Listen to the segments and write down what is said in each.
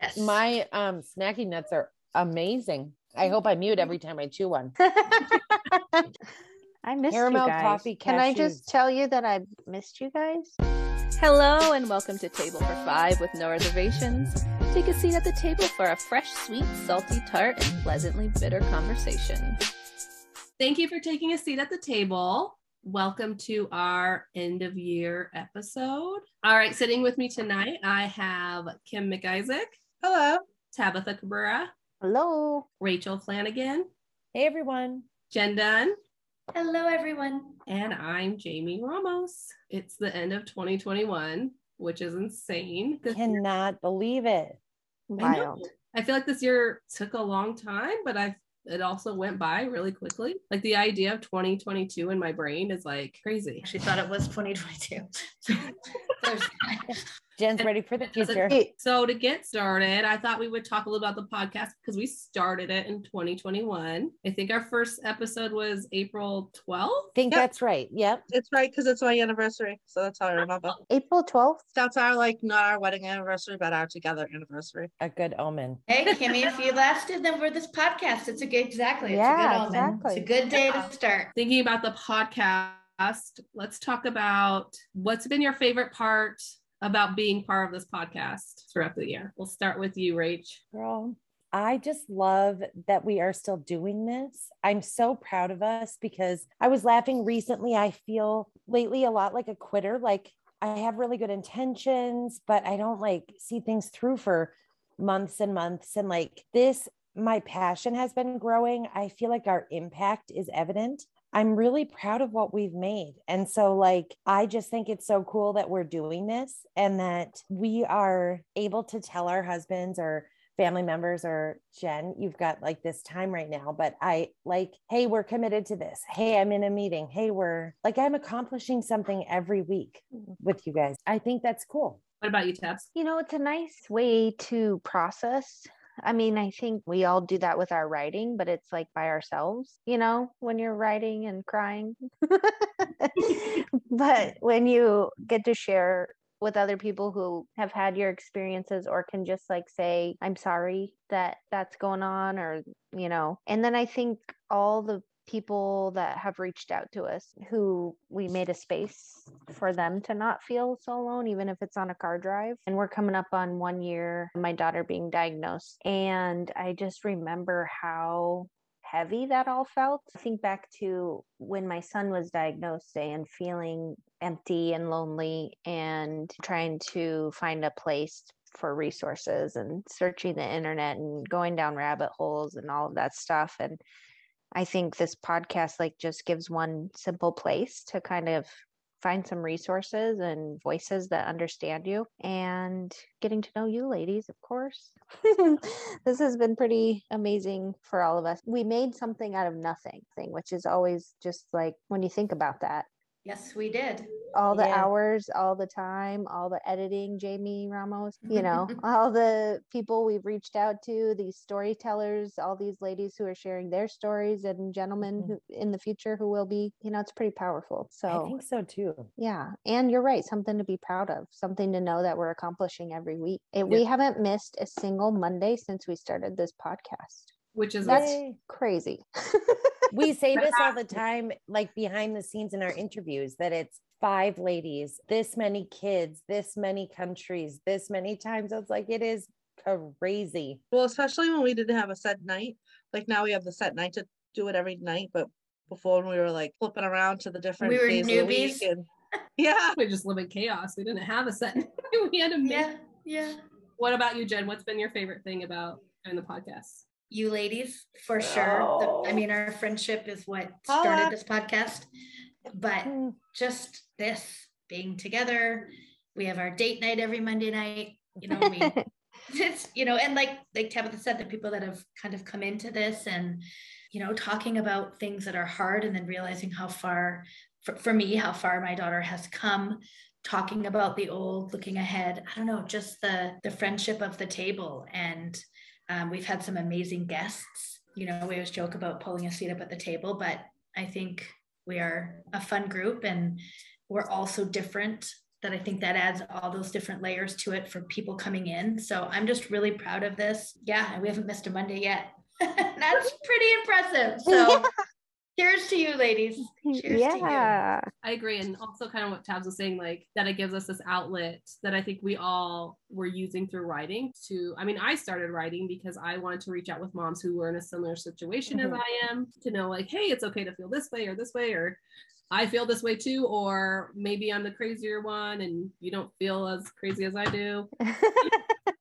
Yes. My um snacky nuts are amazing. I hope I mute every time I chew one. I missed Caramel you guys. coffee Can I just tell you that I missed you guys? Hello and welcome to Table for Five with no reservations. Take a seat at the table for a fresh, sweet, salty tart, and pleasantly bitter conversation. Thank you for taking a seat at the table. Welcome to our end of year episode. All right, sitting with me tonight, I have Kim McIsaac. Hello. Tabitha Cabrera, Hello. Rachel Flanagan, Hey everyone. Jen Dunn, Hello, everyone. and I'm Jamie Ramos. It's the end of 2021, which is insane. This year- Cannot believe it. I. Wild. I feel like this year took a long time, but I it also went by really quickly. Like the idea of 2022 in my brain is like crazy. She thought it was 2022. Thursday. Jen's And- ready for the future. So to get started, I thought we would talk a little about the podcast because we started it in 2021. I think our first episode was April 12th. I think Yep. that's right. Yep. It's right because it's my anniversary. So that's how I remember. April 12th. That's our like not our wedding anniversary, but our together anniversary. A good omen. hey, Kimmy, if you lasted, then we're this podcast. It's a good, exactly. It's Yeah, a good omen. exactly. It's a good day to start. Thinking about the podcast, let's talk about what's been your favorite part about being part of this podcast throughout the year. We'll start with you, Rach. Girl, I just love that we are still doing this. I'm so proud of us because I was laughing recently. I feel lately a lot like a quitter. Like I have really good intentions, but I don't like see things through for months and months. And like this, my passion has been growing. I feel like our impact is evident. I'm really proud of what we've made. And so, like, I just think it's so cool that we're doing this and that we are able to tell our husbands or family members or Jen, you've got like this time right now, but I like, hey, we're committed to this. Hey, I'm in a meeting. Hey, we're like, I'm accomplishing something every week mm-hmm. with you guys. I think that's cool. What about you, Tabs? You know, it's a nice way to process. I mean, I think we all do that with our writing, but it's like by ourselves, you know, when you're writing and crying. but when you get to share with other people who have had your experiences or can just like say, I'm sorry that that's going on, or, you know, and then I think all the people that have reached out to us who we made a space for them to not feel so alone, even if it's on a car drive. And we're coming up on one year, my daughter being diagnosed. And I just remember how heavy that all felt. Think back to when my son was diagnosed and feeling empty and lonely and trying to find a place for resources and searching the internet and going down rabbit holes and all of that stuff. And I think this podcast like just gives one simple place to kind of find some resources and voices that understand you and getting to know you ladies, of course. this has been pretty amazing for all of us. We made something out of nothing thing, which is always just like when you think about that. Yes, we did. All the Yeah. hours, all the time, all the editing, Jamie Ramos, you know, all the people we've reached out to, these storytellers, all these ladies who are sharing their stories and gentlemen Mhm. who in the future who will be, you know, it's pretty powerful. So I think so too. yeah. And you're right, something to be proud of, something to know that we're accomplishing every week. It, We haven't missed a single Monday since we started this podcast. Which is That's Yay. crazy. we say this all the time, like behind the scenes in our interviews, that it's five ladies, this many kids, this many countries, this many times. It's like it is crazy. Well, especially when we didn't have a set night. Like now we have the set night to do it every night, but before when we were like flipping around to the different were days of the week newbies. and yeah. we just live in chaos. We didn't have a set. we had a. Yeah, yeah. What about you, Jen? What's been your favorite thing about doing the podcast? You ladies, for sure. The- I Oh. mean, our friendship is what Holla. started this podcast, but Mm. just this being together. We have our date night every Monday night. You know, we it's you know and like like tabitha said the people that have kind of come into this and you know talking about things that are hard and then realizing how far for, for me how far my daughter has come talking about the old looking ahead i don't know just the the friendship of the table and um, we've had some amazing guests you know we always joke about pulling a seat up at the table but i think we are a fun group and we're all so different that I think that adds all those different layers to it for people coming in. So I'm just really proud of this. Yeah, we haven't missed a Monday yet. That's pretty impressive. So cheers to you ladies. Cheers yeah. I agree. And also kind of what Tabs was saying, like that it gives us this outlet that I think we all were using through writing to, I mean, I started writing because I wanted to reach out with moms who were in a similar situation Mhm. as I am to know like, hey, it's okay to feel this way or this way, or I feel this way too, or maybe I'm the crazier one and you don't feel as crazy as I do.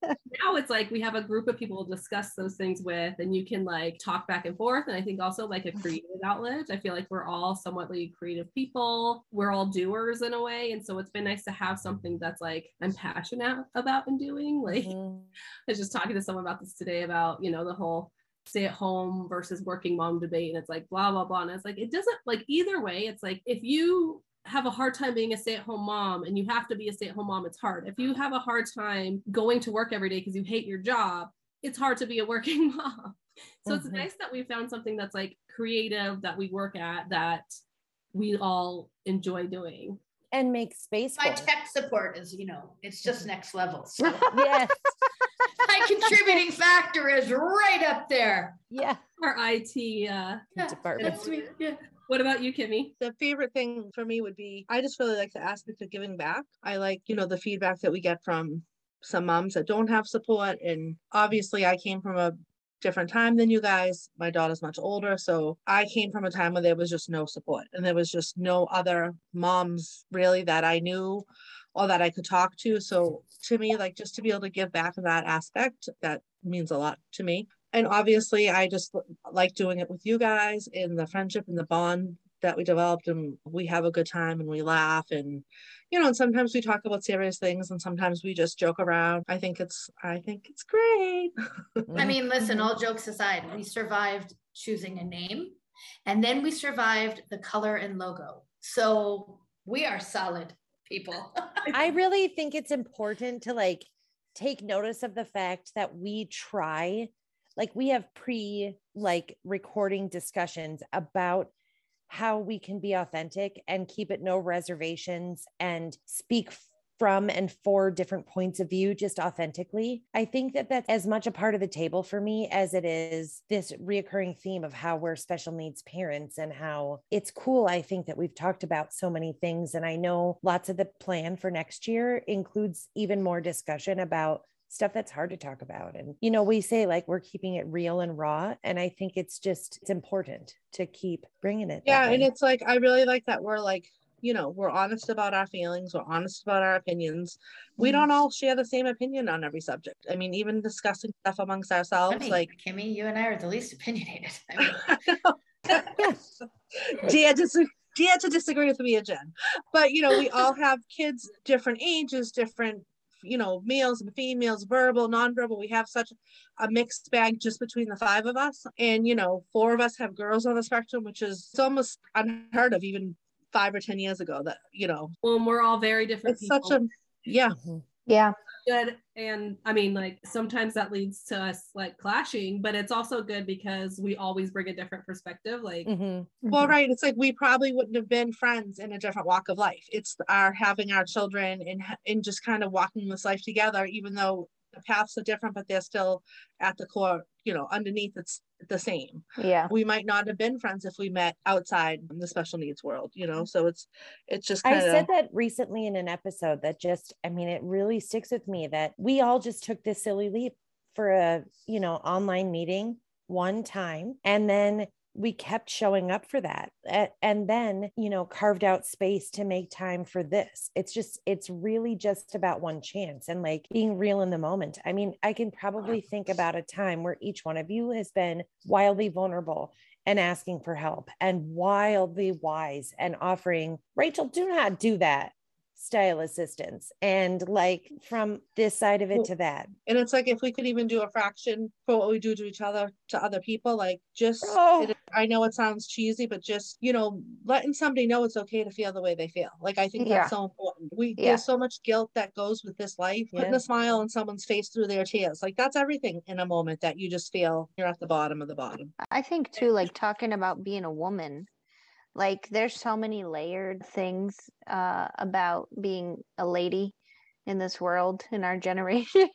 now it's like we have a group of people to discuss those things with and you can like talk back and forth and i think also like a creative outlet i feel like we're all somewhatly creative people we're all doers in a way and so it's been nice to have something that's like i'm passionate about and doing like Mhm. I was just talking to someone about this today about, you know, the whole stay at home versus working mom debate. And it's like, blah, blah, blah. And it's like, it doesn't like either way. It's like, if you have a hard time being a stay at home mom and you have to be a stay at home mom, it's hard. If you have a hard time going to work every day because you hate your job, it's hard to be a working mom. So it's Mhm. nice that we found something that's like creative that we work at that we all enjoy doing. and make space My for. tech support is, you know, it's just next level. So yes. my contributing factor is right up there. Yeah. Our IT, uh, Yeah, Department. Yeah. What about you, Kimmy? the favorite thing for me would be I just really like the aspect of giving back. I like, you know, the feedback that we get from some moms that don't have support. And obviously, I came from a different time than you guys. My daughter's much older. So I came from a time where there was just no support and there was just no other moms really that I knew or that I could talk to. So to me, like just to be able to give back in that aspect, that means a lot to me. And obviously, I just like doing it with you guys and the friendship and the bond that we developed and we have a good time and we laugh and you know and sometimes we talk about serious things and sometimes we just joke around i think it's i think it's great I mm-hmm. mean, listen, all jokes aside, we survived choosing a name and then we survived the color and logo. So we are solid people. I really think it's important to like take notice of the fact that we try, like we have pre like recording discussions about how we can be authentic and keep it no reservations and speak from and for different points of view just authentically. I think that that's as much a part of the table for me as it is this reoccurring theme of how we're special needs parents and how it's cool. I think that we've talked about so many things. And I know lots of the plan for next year includes even more discussion about stuff that's hard to talk about. And, you know, we say like we're keeping it real and raw. And I think it's just, it's important to keep bringing it. yeah and it's like i really like that we're like you know we're honest about our feelings we're honest about our opinions we Mhm. don't all share the same opinion on every subject i mean even discussing stuff amongst ourselves Funny, like Kimmy, you and I are the least opinionated. I mean, dare, dis- dare to disagree with me and Jen. But you know, we all have kids, different ages, different, you know, males and females, verbal, nonverbal. We have such a mixed bag just between the five of us. And you know, four of us have girls on the spectrum, which is almost unheard of even five or ten years ago. That you know, Well, we're all very different it's people. such a yeah. Mhm. yeah. Good and i mean like sometimes that leads to us like clashing but it's also good because we always bring a different perspective like Mhm. Well, right. It's like we probably wouldn't have been friends in a different walk of life. It's our having our children and and just kind of walking this life together, even though the paths are different, but they're still at the core, you know, underneath it's the same. Yeah. We might not have been friends if we met outside the special needs world, you know. So it's it's just I kind of said that recently in an episode that just, I mean, it really sticks with me that we all just took this silly leap for a, you know, online meeting one time. And then we kept showing up for that. And then, you know, carved out space to make time for this. It's just, it's really just about one chance and like being real in the moment. I mean, I can probably think about a time where each one of you has been wildly vulnerable and asking for help and wildly wise and offering, Rachel, do not do that style assistance. And like from this side of it to that. and it's like if we could even do a fraction for what we do to each other to other people, like just Oh. it, I know it sounds cheesy, but just you know, letting somebody know it's okay to feel the way they feel. Like I think Yeah. that's so important. We Yeah. there's so much guilt that goes with this life. Putting Yeah. a smile on someone's face through their tears, like that's everything in a moment that you just feel you're at the bottom of the bottom. I think too, like talking about being a woman, like there's so many layered things uh about being a lady in this world in our generation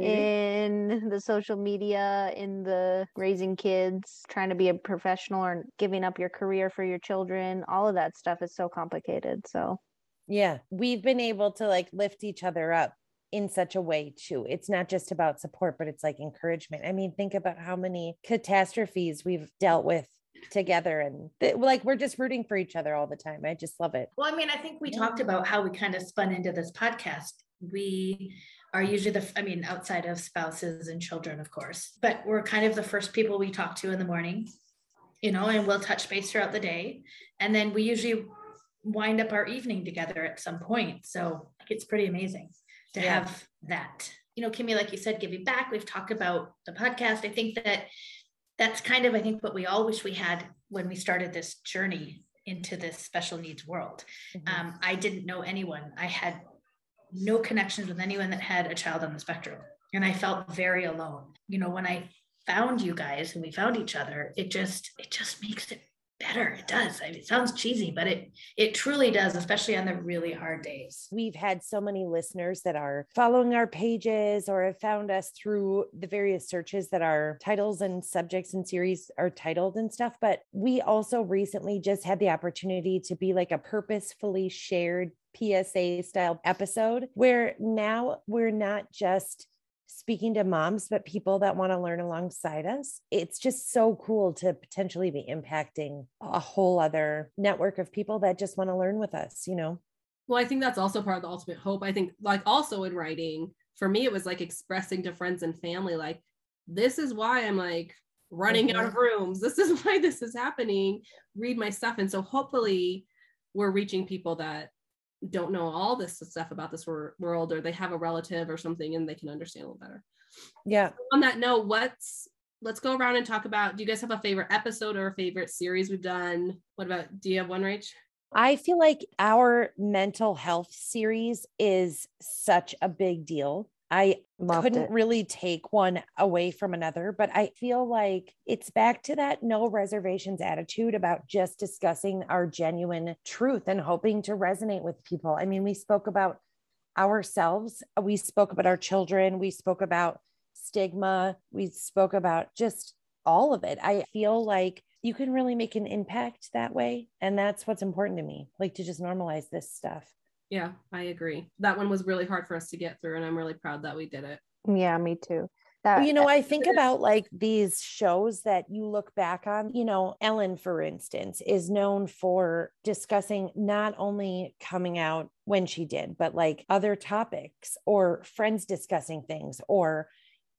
in the social media in the raising kids trying to be a professional or giving up your career for your children. All of that stuff is so complicated so. Yeah we've been able to like lift each other up in such a way too. It's not just about support but it's like encouragement. I mean think about how many catastrophes we've dealt with together and th- like we're just rooting for each other all the time i just love it Well, I mean, I think we talked about how we kind of spun into this podcast. We are usually the, I mean, outside of spouses and children, of course, but we're kind of the first people we talk to in the morning, you know, and we'll touch base throughout the day. And then we usually wind up our evening together at some point. So it's pretty amazing to Yeah. have that. You know, Kimmy, like you said, giving back. We've talked about the podcast. I think that that's kind of, I think, what we all wish we had when we started this journey into this special needs world. Mhm. Um, I didn't know anyone. I had no connections with anyone that had a child on the spectrum. And I felt very alone. You know, when I found you guys and we found each other, it just, it just makes it better. It does. It sounds cheesy, but it, it truly does, especially on the really hard days. We've had so many listeners that are following our pages or have found us through the various searches that our titles and subjects and series are titled and stuff. But we also recently just had the opportunity to be like a purposefully shared PSA style episode where now we're not just speaking to moms, but people that want to learn alongside us. It's just so cool to potentially be impacting a whole other network of people that just want to learn with us, you know? Well, I think that's also part of the ultimate hope. I think, like, also in writing, for me, it was like expressing to friends and family, like, this is why I'm like running out of mm-hmm. rooms. This is why this is happening. Read my stuff. And so hopefully we're reaching people that don't know all this stuff about this wor- world or they have a relative or something and they can understand a little better. Yeah. On that note, what's let's go around and talk about do you guys have a favorite episode or a favorite series we've done? What about do you have one, Rach? I feel like our mental health series is such a big deal. I Loved couldn't it. really take one away from another, but I feel like it's back to that no reservations attitude about just discussing our genuine truth and hoping to resonate with people. I mean, we spoke about ourselves, uh, we spoke about our children, we spoke about stigma, we spoke about just all of it. I feel like you can really make an impact that way. And that's what's important to me, like to just normalize this stuff. Yeah, I agree. That one was really hard for us to get through, and I'm really proud that we did it. yeah me too that you know, I think about like these shows that you look back on, you know, Ellen, for instance, is known for discussing not only coming out when she did, but like other topics or friends discussing things or,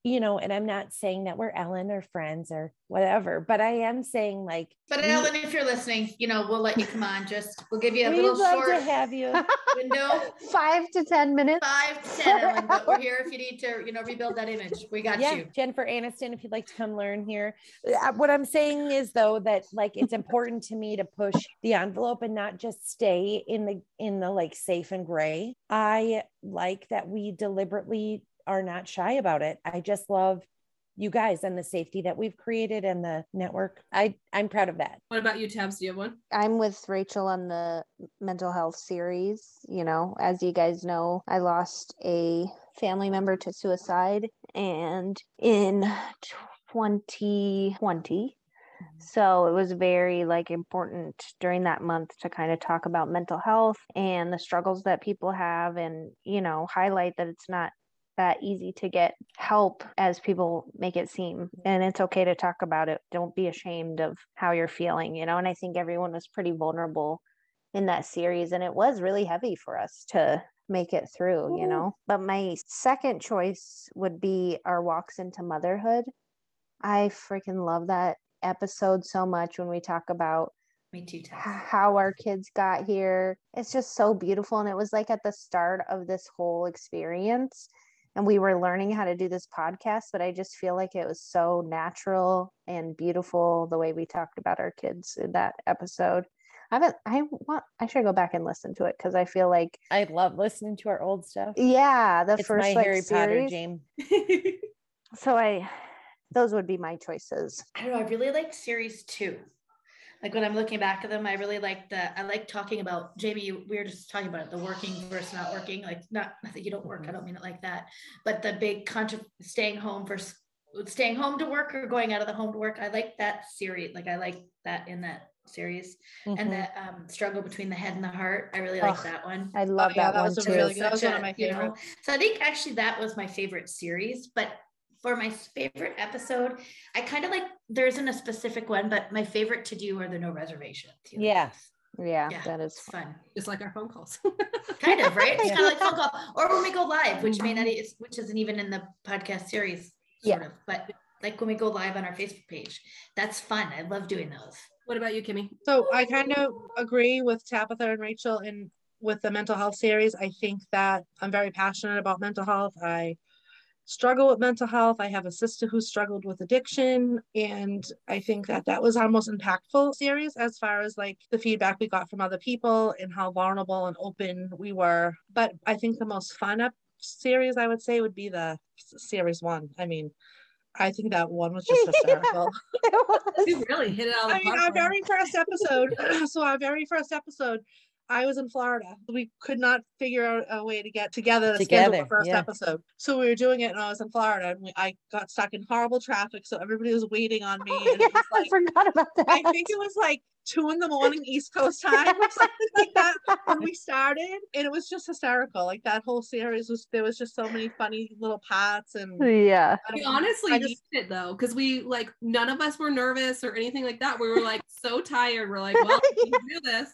you know, and I'm not saying that we're Ellen or friends or whatever, but I am saying like, But Ellen, if you're listening, you know, we'll let you come on. Just we'll give you a we'd little love short to have you. window, five to ten minutes five to ten, Ellen. But we're here if you need to, you know, rebuild that image. We got yeah, you. Jennifer Aniston, if you'd like to come learn here. Uh, What I'm saying is though that like it's important to me to push the envelope and not just stay in the in the like safe and gray. I like that we deliberately are not shy about it. I just love you guys and the safety that we've created and the network. I I'm proud of that. What about you, Tabs? Do you have one? I'm with Rachel on the mental health series. You know, as you guys know, I lost a family member to suicide and in 2020. So it was very like important during that month to kind of talk about mental health and the struggles that people have and, you know, highlight that it's not that easy to get help as people make it seem. And it's okay to talk about it. Don't be ashamed of how you're feeling, you know. And I think everyone was pretty vulnerable in that series. And it was really heavy for us to make it through, you mm-hmm. know. But my second choice would be our walks into motherhood. I freaking love that episode so much when we talk about Me too, Tab. how our kids got here. It's just so beautiful. And it was like at the start of this whole experience. And we were learning how to do this podcast, but I just feel like it was so natural and beautiful the way we talked about our kids in that episode. I haven't, I want, I should go back and listen to it because I feel like, I love listening to our old stuff. yeah, the It's first my like, Harry Potter series. James. So I, those would be my choices. I don't know. I really like series two. Like when I'm looking back at them, I really like the I like talking about Jamie. You, we were just talking about it, the working versus not working. Like not, not that you don't work. I don't mean it like that, but the big contra- staying home versus staying home to work or going out of the home to work. I like that series. Like I like that in that series Mhm. and the um, struggle between the head and the heart. I really like Ugh, that one. I love Oh, yeah, that, that one was too. really that was Such one of a, my you know, so I think actually that was my favorite series, but for my favorite episode, I kind of like there isn't a specific one, but my favorite to do are the no reservations. you know, Yeah. yeah, Yeah. that is It's fun. It's like our phone calls. Kind of, right? It's Yeah. kind of like phone call. Or when we go live, which may not Mhm. is which isn't even in the podcast series, Yeah. sort of, but like when we go live on our Facebook page. That's fun. I love doing those. what about you, Kimmy? So I kind of agree with Tabitha and Rachel in with the mental health series. I think that I'm very passionate about mental health. I struggle with mental health. I have a sister who struggled with addiction, and I think that that was our most impactful series as far as like the feedback we got from other people and how vulnerable and open we were. But I think the most fun up series I would say would be the series one. I mean, I think that one was just hysterical. You really hit it out I mean, our very first episode. so our very first episode, I was in Florida. We could not figure out a way to get together to schedule the first yeah. episode. So we were doing it, and I was in Florida, and we, I got stuck in horrible traffic. So everybody was waiting on me, Oh, and yeah, it was I forgot about that. I think it was like two in the morning East Coast time or something like that when we started, and it was just hysterical. Like that whole series was there was just so many funny little parts, and yeah. We don't know. honestly I just- it though, because we like none of us were nervous or anything like that. We were like so tired. We're like, well, we can do this.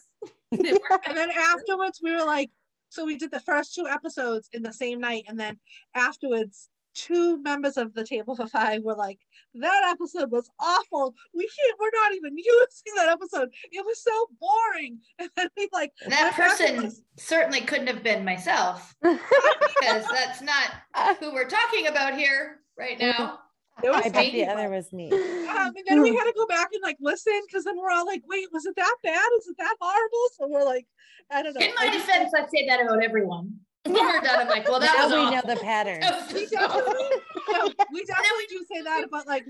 It worked. and then afterwards we were like so we did the first two episodes in the same night and then afterwards two members of the table for five were like that episode was awful we can't we're not even using that episode it was so boring and then we like that went back and person certainly couldn't have been myself because that's not who we're talking about here right now. It was I bet the me. other was me. um, and then we had to go back and like listen because then we're all like wait was it that bad is it that horrible so we're like i don't know In my I just- defense, I say that about everyone. When we're done, I'm like, well, that now was we awful. know the pattern. We just definitely, no, we definitely do say that about like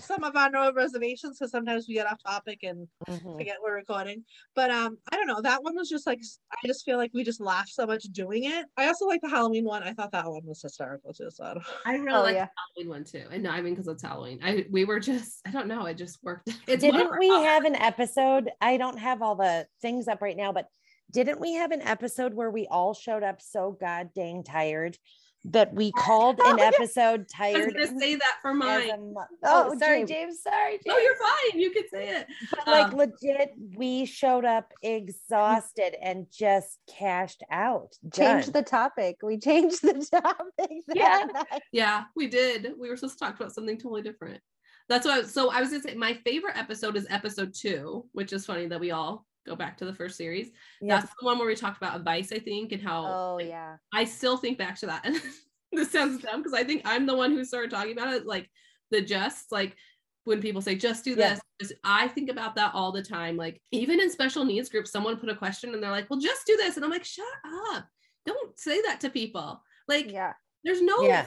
some of our no reservations because sometimes we get off topic and Mhm. forget we're recording. But um, I don't know. That one was just like I just feel like we just laughed so much doing it. I also like the Halloween one. I thought that one was hysterical too. So I don't I really Oh, like yeah. the Halloween one too. And no, I mean because it's Halloween. I we were just I don't know. It just worked. It's Didn't we have an episode? I don't have all the things up right now, but didn't we have an episode where we all showed up so god dang tired that we called an Oh, yeah. episode I was gonna say that for mine. mo- Oh, oh, sorry, James. James. Sorry, James. No, you're fine. You can say it. But like Um, legit, we showed up exhausted and just cashed out. Change Done. the topic. We changed the topic. Yeah. night. Yeah, we did. We were supposed to talk about something totally different. That's why. So I was gonna say my favorite episode is episode two, which is funny that we all go back to the first series. Yes. That's the one where we talked about advice, I think, and how Oh like, yeah. I still think back to that. And this sounds dumb because I think I'm the one who started talking about it. Like the just like when people say just do Yeah. this, just- I think about that all the time. Like even in special needs groups, someone put a question and they're like, "Well, just do this," and I'm like, "Shut up! Don't say that to people." Like Yeah. there's no Yeah.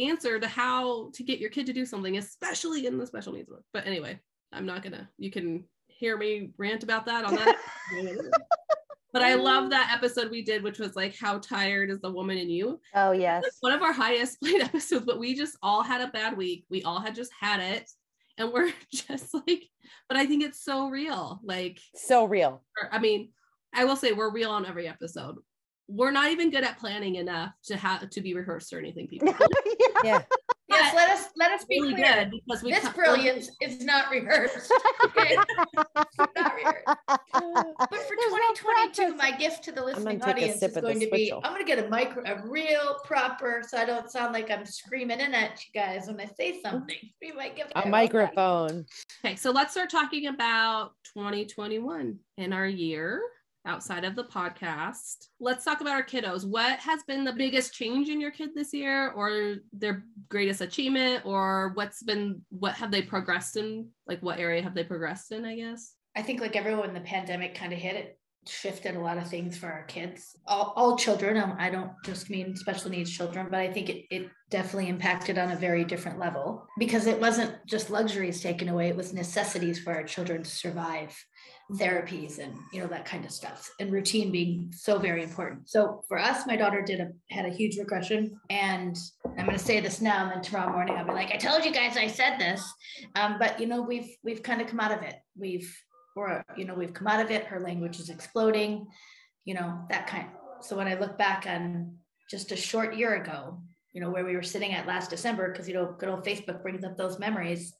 answer to how to get your kid to do something, especially in the special needs work. But anyway, I'm not gonna. You can hear me rant about that on that. but I love that episode we did, which was like, "How tired is the woman in you?" Oh It's yes. one of our highest played episodes, but we just all had a bad week. We all had just had it, and we're just like. But I think it's so real. Like, So real. I mean, I will say we're real on every episode. We're not even good at planning enough to have to be rehearsed or anything. People yeah. Yeah. Yes, let us let us be really clear. good because we This come- brilliance is not rehearsed. Okay, not rehearsed. But for There's 2022, practice. my gift to the listening audience sip is going to be Switchel. I'm going to get a micro, a real proper, so I don't sound like I'm screaming in at you guys when I say something. Be my gift. A microphone. Okay, so let's start talking about 2021 in our year outside of the podcast. Let's talk about our kiddos. What has been the biggest change in your kid this year, or their greatest achievement, or what's been what have they progressed in? Like, what area have they progressed in? I guess. I think like everyone, the pandemic kind of hit it, shifted a lot of things for our kids, all, all children. Um, I don't just mean special needs children, but I think it, it definitely impacted on a very different level because it wasn't just luxuries taken away, it was necessities for our children to survive therapies and you know that kind of stuff and routine being so very important. So for us my daughter did a had a huge regression and i'm going to say this now and then tomorrow morning i'll be like i told you guys i said this. Um, but you know we've we've kind of come out of it. We've or you know we've come out of it. Her language is exploding you know that kind so when i look back on just a short year ago you know where we were sitting at last december because you know good old facebook brings up those memories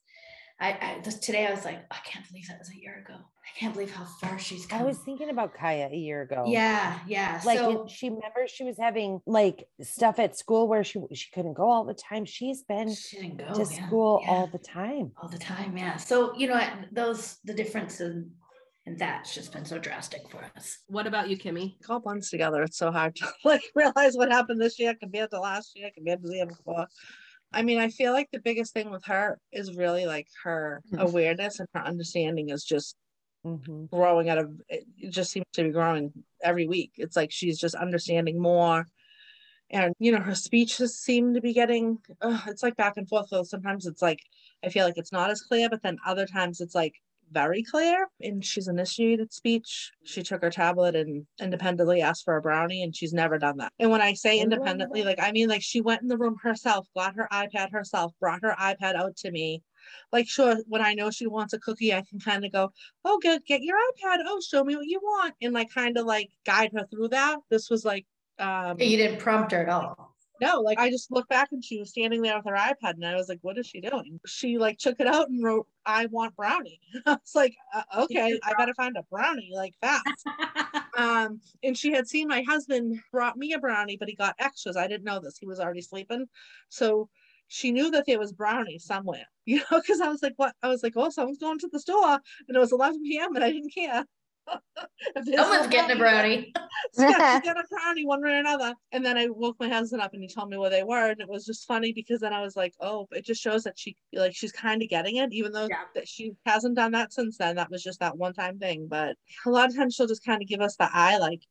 I, I just today I was like, I can't believe that was a year ago. I can't believe how far she's come. I was thinking about Kaya a year ago. Yeah, yeah. Like so, she remember she was having like stuff at school where she she couldn't go all the time. She's been she didn't go to yeah, school yeah, all the time. all the time. Yeah. So you know those the difference in and that's just been so drastic for us. What about you, Kimmy? It all blends together. It's so hard to like realize what happened this year compared to last year compared to the year before. I mean, I feel like the biggest thing with her is really like her Hmm. awareness and her understanding is just Mhm. growing out of it it just seems to be growing every week. It's like she's just understanding more. And you know, her speeches seem to be getting uh, it's like back and forth. So sometimes it's like I feel like it's not as clear, but then other times it's like very clear. And she's initiated speech. She took her tablet and independently asked for a brownie, and she's never done that. And when I say Oh. independently, like I mean like she went in the room herself, got her iPad herself, brought her iPad out to me. Like sure, when I know she wants a cookie, I can kind of go, oh good, get your iPad. Oh, show me what you want. And like kind of like guide her through that. This was like um You didn't prompt her at all. No, like I just looked back and she was standing there with her iPad and I was like, what is she doing? She like took it out and wrote, I want brownie. I was like, uh, okay, I better find a brownie like fast. um, and she had seen my husband brought me a brownie, but he got extras. I didn't know this. He was already sleeping. So she knew that there was brownie somewhere, you know, because I was like, what? I was like, oh, someone's going to the store. And it was 11 p.m. and I didn't care. If there's no Someone's getting a brownie. so yeah, she got a brownie one way or another. And then I woke my husband up and he told me where they were. And it was just funny because then I was like, oh, it just shows that she like she's kind of getting it, even though Yeah. that she hasn't done that since then. That was just that one time thing. But a lot of times she'll just kind of give us the eye, like,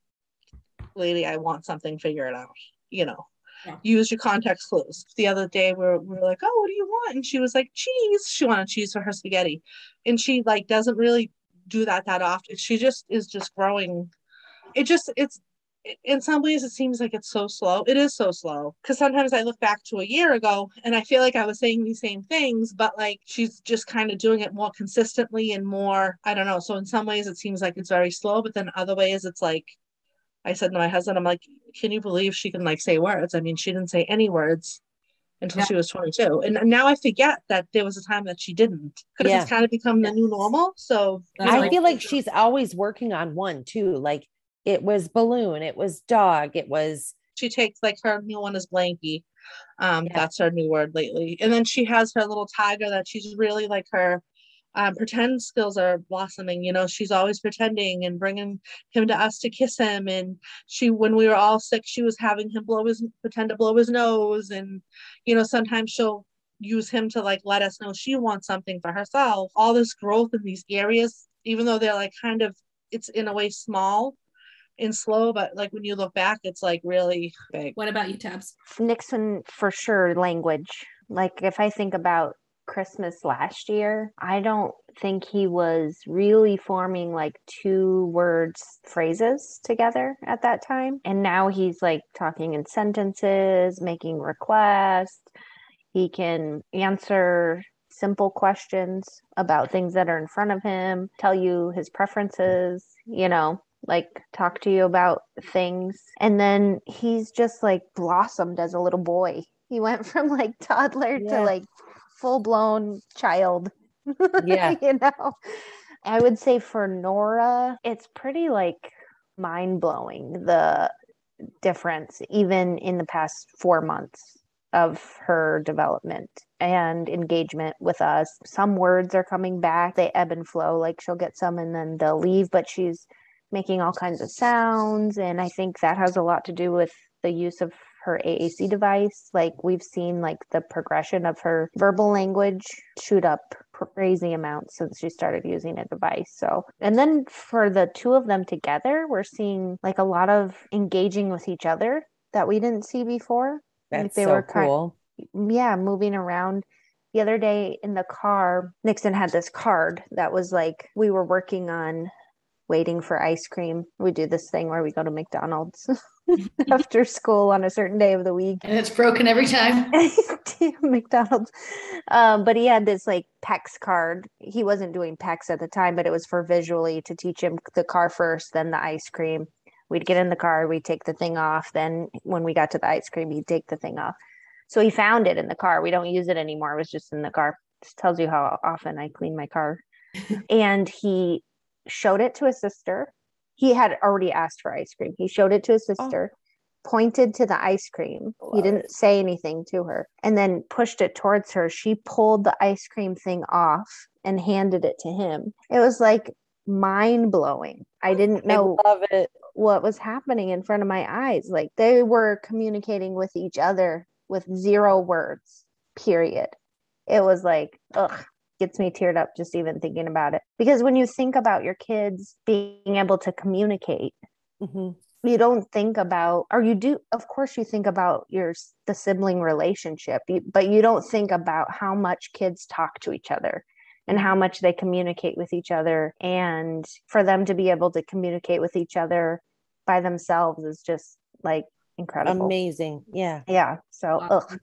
lady, I want something, figure it out, you know. Yeah. Use your context clues. The other day we were, we were like, oh, what do you want? And she was like, cheese. She wanted cheese for her spaghetti. And she like doesn't really do that that often. She just is just growing. It just it's in some ways it seems like it's so slow. It is so slow because sometimes I look back to a year ago and I feel like I was saying these same things, but like she's just kind of doing it more consistently and more. I don't know. So in some ways it seems like it's very slow, but then other ways it's like I said to my husband, I'm like, can you believe she can like say words? I mean, she didn't say any words until Yeah. she was 22. And now I forget that there was a time that she didn't because Yeah. it's kind of become the new normal. So you That's know, I feel like she's always working on one too. Like it was balloon, it was dog, it was she takes like her new one is blanky. Um, Yeah. that's her new word lately. And then she has her little tiger that she's really like her um, pretend skills are blossoming. You know, she's always pretending and bringing him to us to kiss him. And she, when we were all sick, she was having him blow his pretend to blow his nose. And you know, sometimes she'll use him to like let us know she wants something for herself. All this growth in these areas, even though they're like kind of, it's in a way small and slow, but like when you look back, it's like really big. What about you, Tabs? Nixon for sure language. Like if I think about Christmas last year, I don't think he was really forming like two words phrases together at that time. And now he's like talking in sentences, making requests. He can answer simple questions about things that are in front of him, tell you his preferences, you know, like talk to you about things. And then he's just like blossomed as a little boy. He went from like toddler Yeah. to like full blown child. Yeah. you know, I would say for Nora, it's pretty like mind blowing the difference, even in the past four months of her development and engagement with us. Some words are coming back, they ebb and flow. Like she'll get some and then they'll leave, but she's making all kinds of sounds. And I think that has a lot to do with the use of her AAC device. Like we've seen like the progression of her verbal language shoot up crazy amounts since she started using a device. So, and then for the two of them together, we're seeing like a lot of engaging with each other that we didn't see before. Like, that's they so were kind- cool. yeah, moving around. The other day in the car, Nixon had this card that was like we were working on waiting for ice cream. We do this thing where we go to McDonald's after school on a certain day of the week. And it's broken every time. McDonald's. Um, but he had this like PECS card. He wasn't doing PECS at the time, but it was for visually to teach him the car first, then the ice cream. We'd get in the car, we'd take the thing off. Then when we got to the ice cream, he'd take the thing off. So he found it in the car. We don't use it anymore. It was just in the car. Just tells you how often I clean my car. and he showed it to his sister. He had already asked for ice cream. He showed it to his oh. sister, oh. pointed to the ice cream. Love he didn't it. say anything to her and then pushed it towards her. She pulled the ice cream thing off and handed it to him. It was like mind blowing. I didn't know I love it. what was happening in front of my eyes. Like they were communicating with each other with zero words, period. It was like, ugh, gets me teared up just even thinking about it. Because when you think about your kids being able to communicate, mm-hmm. you don't think about, or you do, of course, you think about your the sibling relationship, but you don't think about how much kids talk to each other and how much they communicate with each other. And for them to be able to communicate with each other by themselves is just like incredible. Amazing. Yeah. Yeah. So, ugh,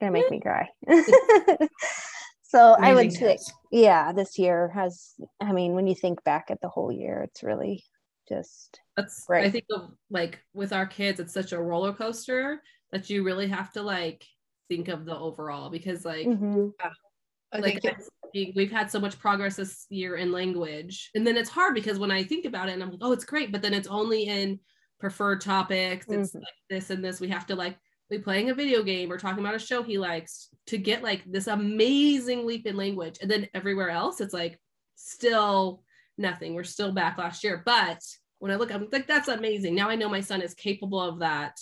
gonna make me cry. So Amazing I would say, yeah, this year has, I mean, when you think back at the whole year, it's really just. That's, great. I think of like with our kids, it's such a roller coaster that you really have to like think of the overall because like, mm-hmm. uh, like we've had so much progress this year in language. And then it's hard because when I think about it and I'm like, oh, it's great, but then it's only in preferred topics. It's mm-hmm. like this and this. We have to like be playing a video game or talking about a show he likes to get like this amazing leap in language. And then everywhere else it's like still nothing. We're still back last year. But when i look i'm like that's amazing. Now i know my son is capable of that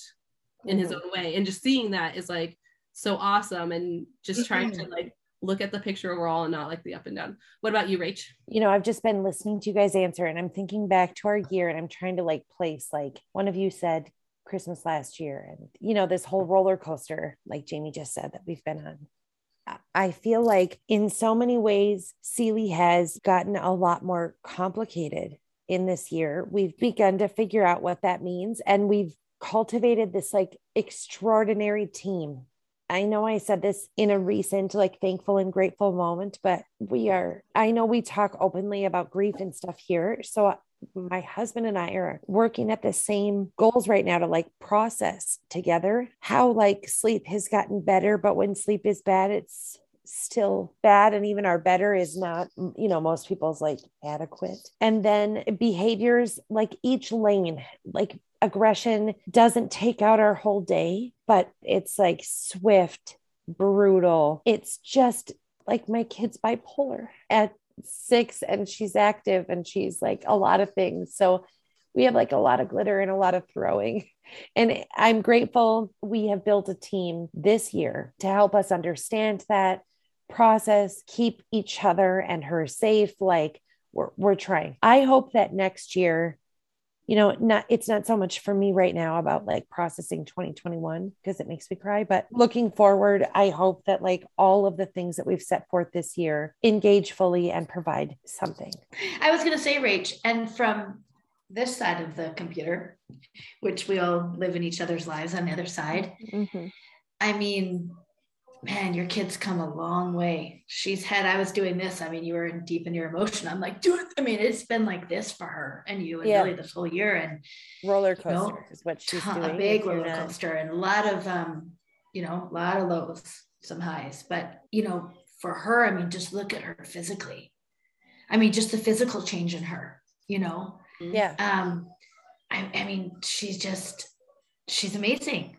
in his mm-hmm. own way. And just seeing that is like so awesome. And just trying to like look at the picture overall and not like the up and down. What about you, Rach? You know, I've just been listening to you guys answer and I'm thinking back to our year and I'm trying to like place like one of you said Christmas last year and you know this whole roller coaster like Jamie just said that we've been on. I feel like in so many ways Sealy has gotten a lot more complicated in this year. We've begun to figure out what that means and we've cultivated this like extraordinary team. I know I said this in a recent like thankful and grateful moment, but we are I know we talk openly about grief and stuff here. So my husband and I are working at the same goals right now to like process together how like sleep has gotten better, but when sleep is bad, it's still bad and even our better is not you know most people's like adequate. And then behaviors like each lane like aggression doesn't take out our whole day but it's like swift brutal. It's just like my kids bipolar. At six and she's active and she's like a lot of things. So we have like a lot of glitter and a lot of throwing. And I'm grateful we have built a team this year to help us understand that process, keep each other and her safe. Like we're, we're trying. I hope that next year you know not it's not so much for me right now about like processing 2021 because it makes me cry but looking forward i hope that like all of the things that we've set forth this year engage fully and provide something i was going to say rach and from this side of the computer which we all live in each other's lives on the other side mm-hmm. i mean man, your kid's come a long way. She's had, I was doing this. I mean, you were in deep in your emotion. I'm like, dude, I mean, it's been like this for her and you and yeah. really this whole year. And roller coaster you know, is what she's t- doing. A big roller coaster and a lot of, um, you know, a lot of lows, some highs. But, you know, for her, I mean, just look at her physically. I mean, just the physical change in her, you know? Yeah. Um, I, I mean, she's just, she's amazing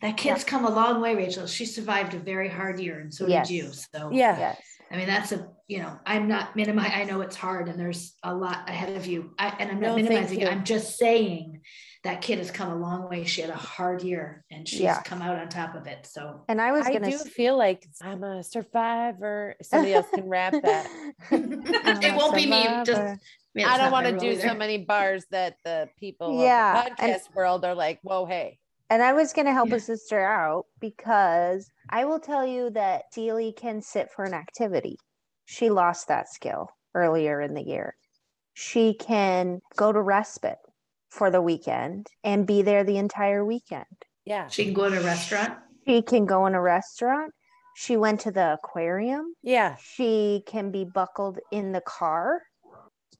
that kid's yeah. come a long way, Rachel. She survived a very hard year, and so yes. did you. So yeah, yes. I mean that's a you know I'm not minimizing. I know it's hard, and there's a lot ahead of you. I, and I'm not no, minimizing. I'm just saying that kid has come a long way. She had a hard year, and she's yeah. come out on top of it. So and I was I do feel like I'm a survivor. Somebody else can rap that. it won't be me. Just I don't want to do so many bars that the people yeah, of the podcast and, world are like, whoa, hey And I was going to help a sister out because I will tell you that Celie can sit for an activity. She lost that skill earlier in the year. She can go to respite for the weekend and be there the entire weekend. Yeah. She can go to a restaurant. She can go in a restaurant. She went to the aquarium. Yeah. She can be buckled in the car.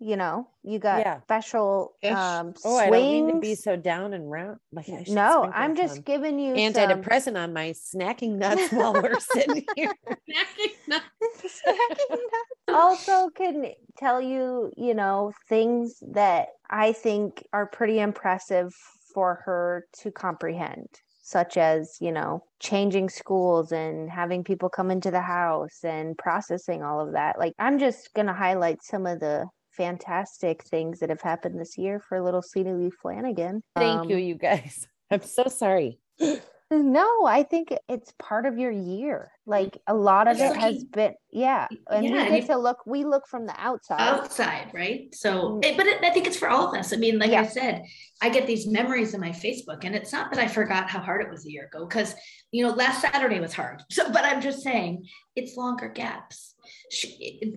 You know, you got Yeah. special Ish. um Oh, I don't mean to be so down and round. Like No, I'm just some giving you some- antidepressant on my snacking nuts while we're sitting here. Snacking nuts. snacking nuts also can tell you, you know, things that I think are pretty impressive for her to comprehend, such as, you know, changing schools and having people come into the house and processing all of that. Like, I'm just going to highlight some of the fantastic things that have happened this year for little Celia Lee Flanagan. Thank you, Um, you guys. I'm so sorry. No, I think it's part of your year. Like a lot of It's it has been, yeah. And Yeah, we and get you- to look, we look from the outside. outside, right? So, Mm. it- but it, I think it's for all of us. I mean, like I said, I get these memories in my Facebook, and it's not that I forgot how hard it was a year ago, because you know, last Saturday was hard. So, but I'm just saying, it's longer gaps, Sh-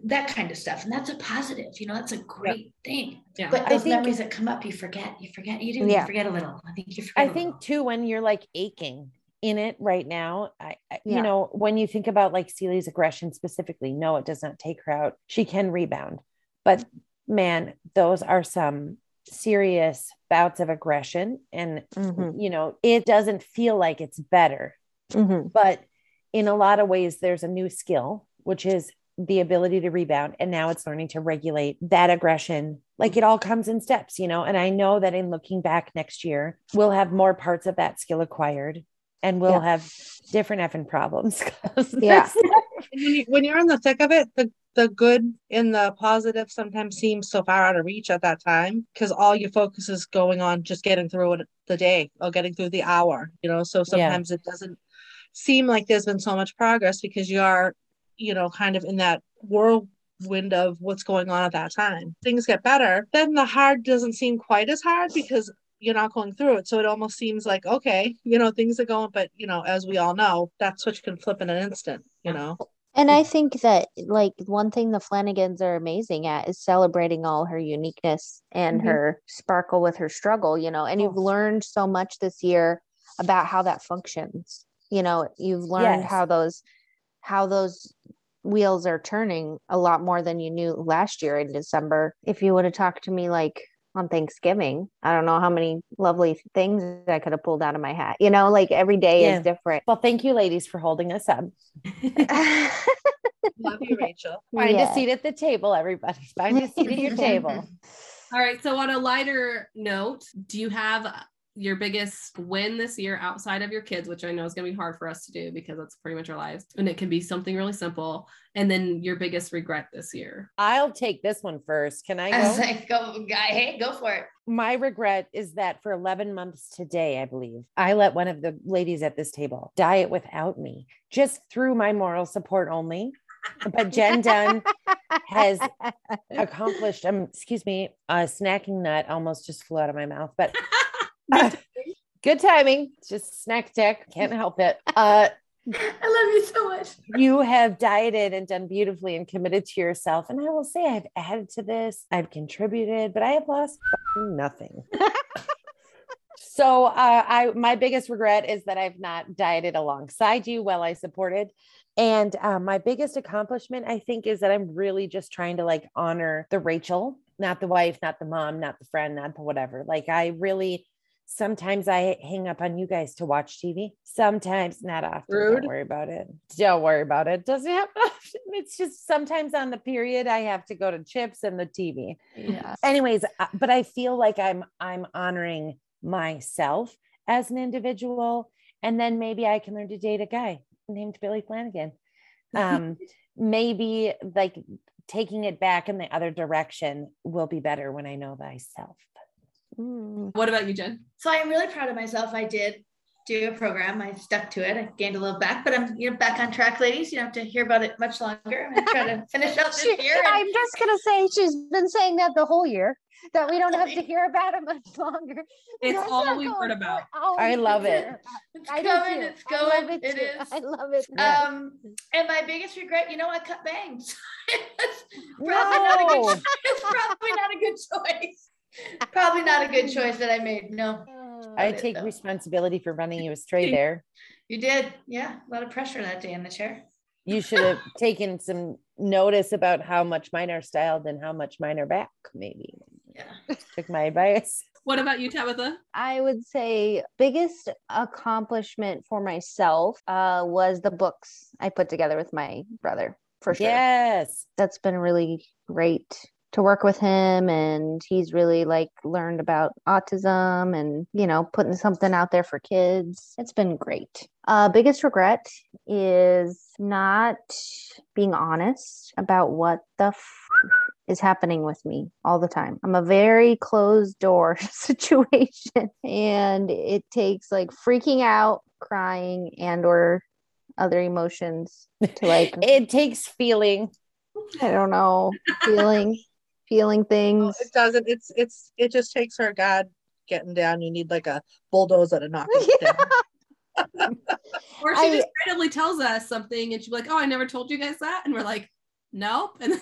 that kind of stuff, and that's a positive. You know, that's a great thing. Yeah. But I those think- memories that come up, you forget. You forget. You do. Yeah. You forget a little. I think you forget. I think too when you're like aching in it right now, I, I Yeah. you know, when you think about like Celia's aggression specifically, no, it does not take her out. She can rebound. But man, those are some serious bouts of aggression and Mhm, you know, it doesn't feel like it's better. mhm. But in a lot of ways there's a new skill, which is the ability to rebound and now it's learning to regulate that aggression like it all comes in steps you know and i know that in looking back next year we'll have more parts of that skill acquired and we'll Yeah. have different effing problems 'cause Yeah. when, you, when you're in the thick of it, the, the good and the positive sometimes seems so far out of reach at that time because all your focus is going on just getting through it, the day or getting through the hour, you know. So sometimes it doesn't seem like there's been so much progress because you are, you know, kind of in that whirlwind of what's going on at that time. Things get better, then the hard doesn't seem quite as hard because you're not going through it. So it almost seems like, okay, you know, things are going, but you know, as we all know, that switch can flip in an instant, you know. And I think that like one thing the Flanagans are amazing at is celebrating all her uniqueness and Mhm. her sparkle with her struggle, you know, and you've learned so much this year about how that functions. You know, you've learned Yes. how those how those wheels are turning a lot more than you knew last year in December. If you would have talked to me like on Thanksgiving, I don't know how many lovely things I could have pulled out of my hat. You know, like every day Yeah. is different. well thank you ladies for holding us up Love you, Rachel. find Yeah. a seat at the table everybody find a seat at your table All right. So, on a lighter note, do you have your biggest win this year outside of your kids, which I know is going to be hard for us to do because that's pretty much our lives? And it can be something really simple. And then your biggest regret this year. i'll take this one first can i I was go like, go, guy, hey, go for it. my regret is that for 11 months today, I believe, I let one of the ladies at this table diet without me, just through my moral support only. But Jen Dunn has accomplished, um, excuse me, a snacking nut almost just flew out of my mouth, but uh, good timing. Just snack tech, can't help it. Uh, I love you so much. you have dieted and done beautifully and committed to yourself. And I will say, I've added to this, I've contributed, but I have lost nothing. so, uh, I my biggest regret is that I've not dieted alongside you while I supported. And uh, my biggest accomplishment, I think, is that I'm really just trying to like honor the Rachel, not the wife, not the mom, not the friend, not the whatever. Like, I really sometimes I hang up on you guys to watch TV. Sometimes, not often. Rude. Don't worry about it. Don't worry about it. Doesn't happen often. It's just sometimes on the period I have to go to chips and the TV. yeah. Anyways, uh, but I feel like I'm I'm honoring myself as an individual, and then maybe I can learn to date a guy named Billy Flanagan. Um, maybe like taking it back in the other direction will be better when I know thyself. Mm. What about you, Jen? So I'm really proud of myself. I did do a program. I stuck to it. I gained a little back, but I'm you know back on track, ladies. You don't have to hear about it much longer. I'm gonna finish out this She- year. and- I'm just gonna say she's been saying that the whole year. that we don't have to hear about it much longer. It's That's all we've heard about. I love it. It's I coming, too. it's I love going, it it I love it. Um, and my biggest regret, you know, I cut bangs. it's probably not a No. good. It's probably not a good choice. Probably not a good choice that I made. No, I take though. responsibility for running you astray there. you did. Yeah, a lot of pressure that day in the chair. You should have taken some notice about how much mine are styled and how much mine are back, maybe. Yeah. Took my advice. What about you, Tabitha? I would say biggest accomplishment for myself uh, was the books I put together with my brother for sure. Yes. That's been really great to work with him and he's really like learned about autism and you know putting something out there for kids. It's been great. Uh biggest regret is not being honest about what the f- is happening with me all the time. I'm a very closed door situation and it takes like freaking out, crying and or other emotions to like It takes feeling. I don't know, feeling feeling No, things. it doesn't. It's it's it just takes her God getting down. You need like a bulldozer to knock it down. Or she I- just randomly tells us something and she'll be like, Oh, I never told you guys that. And we're like, Nope. And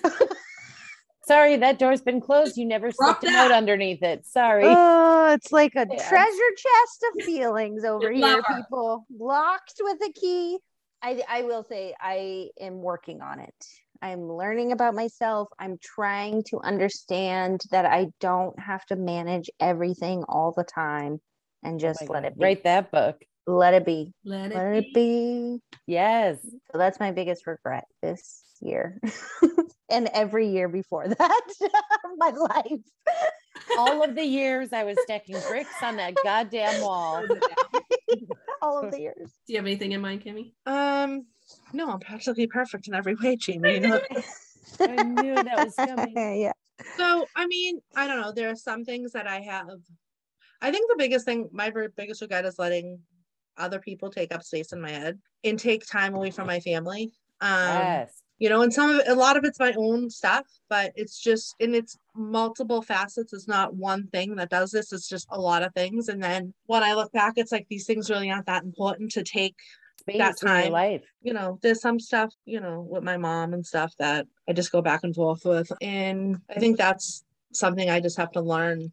Sorry, that door's been closed. You never Drop slipped a note underneath it. Sorry. Oh, it's like a Yeah. treasure chest of feelings over here, her. people. Locked with a key. I I will say I am working on it. I'm learning about myself. I'm trying to understand that I don't have to manage everything all the time and Oh just my let God. it be. Write that book. Let it be. let Let it it be. be. Yes. So that's my biggest regret this year. and every year before that of my life. All of the years I was stacking bricks on that goddamn wall. All of the years. Do you have anything in mind, Kimmy? Um, no, I'm practically perfect in every way, Jamie. You know. I knew that was coming. yeah. So, I mean, I don't know. There are some things that I have. I think the biggest thing, my very biggest regret is letting other people take up space in my head and take time away from my family. Um, Yes. You know, and some of it, a lot of it's my own stuff, but it's just, and it's multiple facets. It's not one thing that does this. It's just a lot of things. And then when I look back, it's like these things really aren't that important to take Space that time. life. you know, there's some stuff, you know, with my mom and stuff that I just go back and forth with. And I think that's something I just have to learn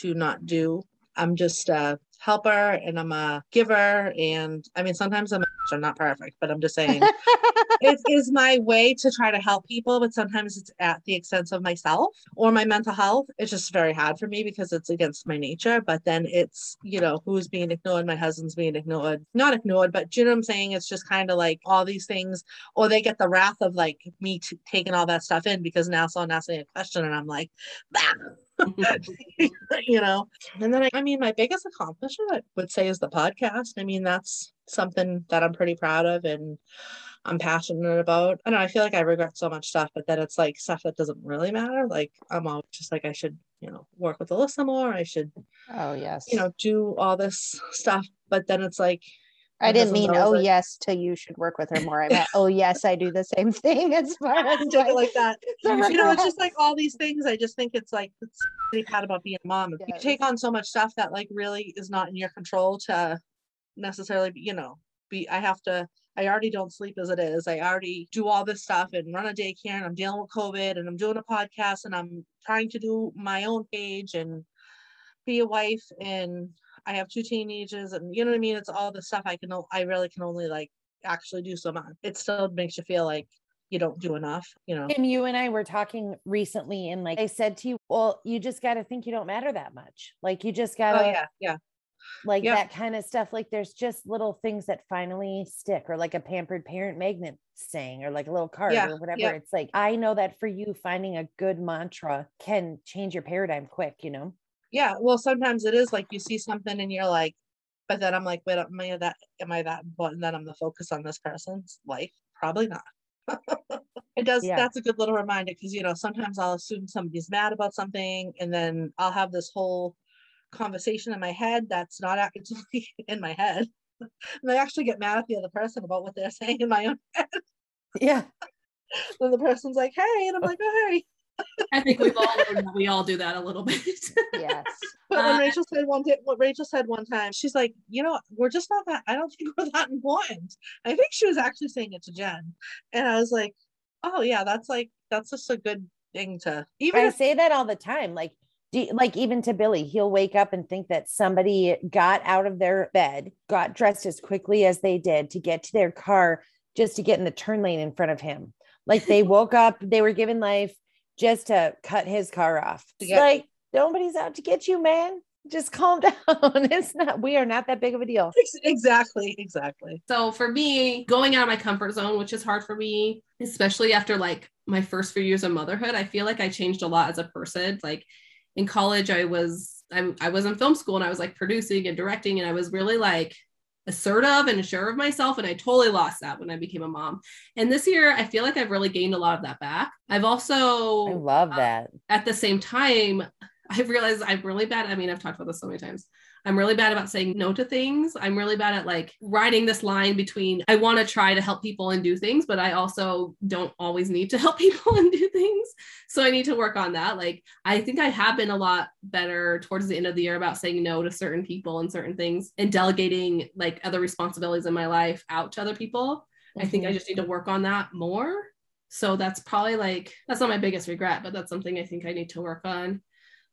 to not do. I'm just a helper and I'm a giver. And I mean, sometimes I'm, I'm not perfect, but I'm just saying it is my way to try to help people, but sometimes it's at the expense of myself or my mental health. It's just very hard for me because it's against my nature. But then it's, you know, who's being ignored? My husband's being ignored, not ignored, but do you know what I'm saying? It's just kind of like all these things, or they get the wrath of like me t- taking all that stuff in because now someone asks me a question and I'm like, bah! you know. And then I, I mean, my biggest accomplishment I would say is the podcast. I mean, that's something that I'm pretty proud of and I'm passionate about. I know, I feel like I regret so much stuff, but then it's like stuff that doesn't really matter. Like I'm always just like I should, you know, work with Alyssa more. I should, Oh yes. you know, do all this stuff. But then it's like I didn't mean oh like- yes to you should work with her more. I meant oh yes, I do the same thing as far as like that. you know, it's just like all these things. I just think it's like it's really bad about being a mom. You Yes. take on so much stuff that like really is not in your control to necessarily, be, you know, be. I have to. I already don't sleep as it is. I already do all this stuff and run a daycare and I'm dealing with COVID and I'm doing a podcast and I'm trying to do my own page and be a wife and I have two teenagers and you know what I mean? It's all the stuff I can, I really can only like actually do so much. It still makes you feel like you don't do enough, you know? And you and I were talking recently, and like I said to you, well, you just got to think you don't matter that much. Like you just got to, Oh yeah, yeah. like yeah. that kind of stuff. Like there's just little things that finally stick, or like a pampered parent magnet saying, or like a little card Yeah, or whatever. yeah. It's like, I know that for you, finding a good mantra can change your paradigm quick, you know? Yeah, well, sometimes it is like you see something and you're like, but then I'm like, wait, am I that am I that important that I'm the focus on this person's life? Probably not. it does Yeah. that's a good little reminder because you know, sometimes I'll assume somebody's mad about something and then I'll have this whole conversation in my head that's not actually in my head. And I actually get mad at the other person about what they're saying in my own head. Yeah. then the person's like, hey, and I'm oh. like, oh hey. I think we've all learned that we all do that a little bit. Yes. But when Uh, Rachel said one day, what Rachel said one time, she's like, you know, we're just not that. I don't think we're that important. I think she was actually saying it to Jen, and I was like, oh yeah, that's like that's just a good thing to even I if say that all the time. Like, do, like even to Billy, he'll wake up and think that somebody got out of their bed, got dressed as quickly as they did to get to their car just to get in the turn lane in front of him. Like they woke up, they were given life just to cut his car off. It's Yeah. like nobody's out to get you, man. Just calm down. It's not, we are not that big of a deal. Exactly, exactly. So for me, going out of my comfort zone, which is hard for me, especially after like my first few years of motherhood, I feel like I changed a lot as a person. Like in college, I was I'm I was in film school and I was like producing and directing, and I was really like assertive and sure of myself. And I totally lost that when I became a mom. And this year, I feel like I've really gained a lot of that back. I've also I love uh, that. at the same time, I've realized I'm really bad. I mean, I've talked about this so many times. I'm really bad about saying no to things. I'm really bad at like riding this line between I want to try to help people and do things, but I also don't always need to help people and do things. So I need to work on that. Like, I think I have been a lot better towards the end of the year about saying no to certain people and certain things and delegating like other responsibilities in my life out to other people. I think I mm-hmm. just need to work on that more. So that's probably like, that's not my biggest regret, but that's something I think I need to work on.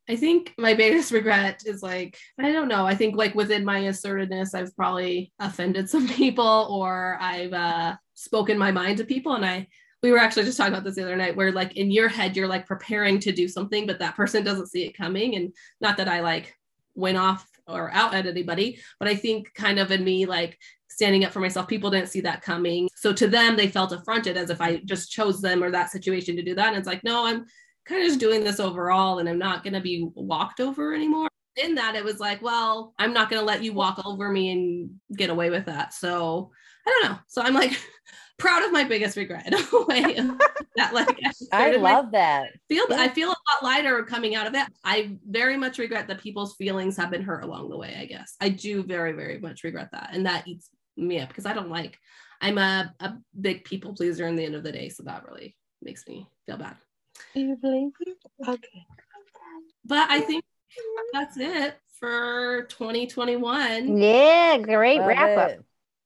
I think my biggest regret is like, I don't know. I think like within my assertiveness, I've probably offended some people or I've uh, spoken my mind to people. And I, we were actually just talking about this the other night where like in your head, you're like preparing to do something, but that person doesn't see it coming. And not that I like went off or out at anybody, but I think kind of in me, like standing up for myself, people didn't see that coming. So to them, they felt affronted as if I just chose them or that situation to do that. And it's like, no, I'm kind of just doing this overall and I'm not going to be walked over anymore. In that, it was like, well, I'm not going to let you walk over me and get away with that. So I don't know. So I'm like proud of my biggest regret in a way. that like I my- love that. feel Yeah. I feel a lot lighter coming out of it. I very much regret that people's feelings have been hurt along the way, I guess. I do very, very much regret that. And that eats me up because I don't like I'm a, a big people pleaser in the end of the day. So that really makes me feel bad. Do you believe it? Okay. But I think that's it for 2021. Yeah, great Love wrap up. it.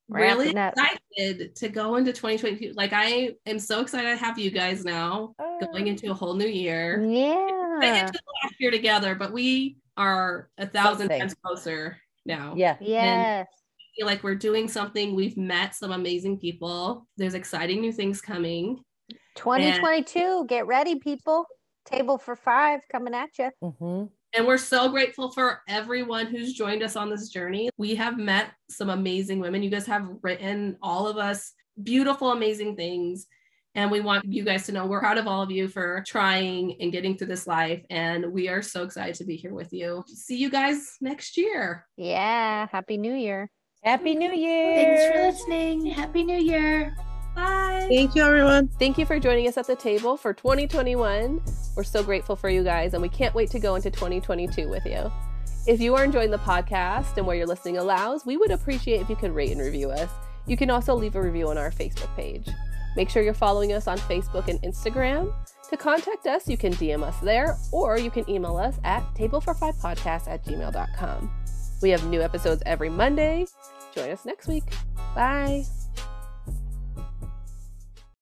Really Wrapping up. excited to go into 2022. Like I am so excited to have you guys now going oh. into a whole new year. I Yeah. into last year together, but we are a thousand Something. times closer now. Yeah. Yes. I feel like we're doing something. We've met some amazing people. There's exciting new things coming. 2022. Get ready, people. Table for five coming at you. hmm And we're so grateful for everyone who's joined us on this journey. We have met some amazing women. You guys have written all of us beautiful, amazing things. And we want you guys to know we're proud of all of you for trying and getting through this life. And we are so excited to be here with you. See you guys next year. Yeah. Happy New Year. Happy New Year. Thanks for listening. Happy New Year. Bye. Thank you, everyone. Thank you for joining us at the table for 2021. We're so grateful for you guys, and we can't wait to go into 2022 with you. If you are enjoying the podcast and where you're listening allows, we would appreciate if you could rate and review us. You can also leave a review on our Facebook page. Make sure you're following us on Facebook and Instagram. To contact us, you can DM us there, or you can email us at tablefor5podcast at gmail.com. We have new episodes every Monday. Join us next week. Bye.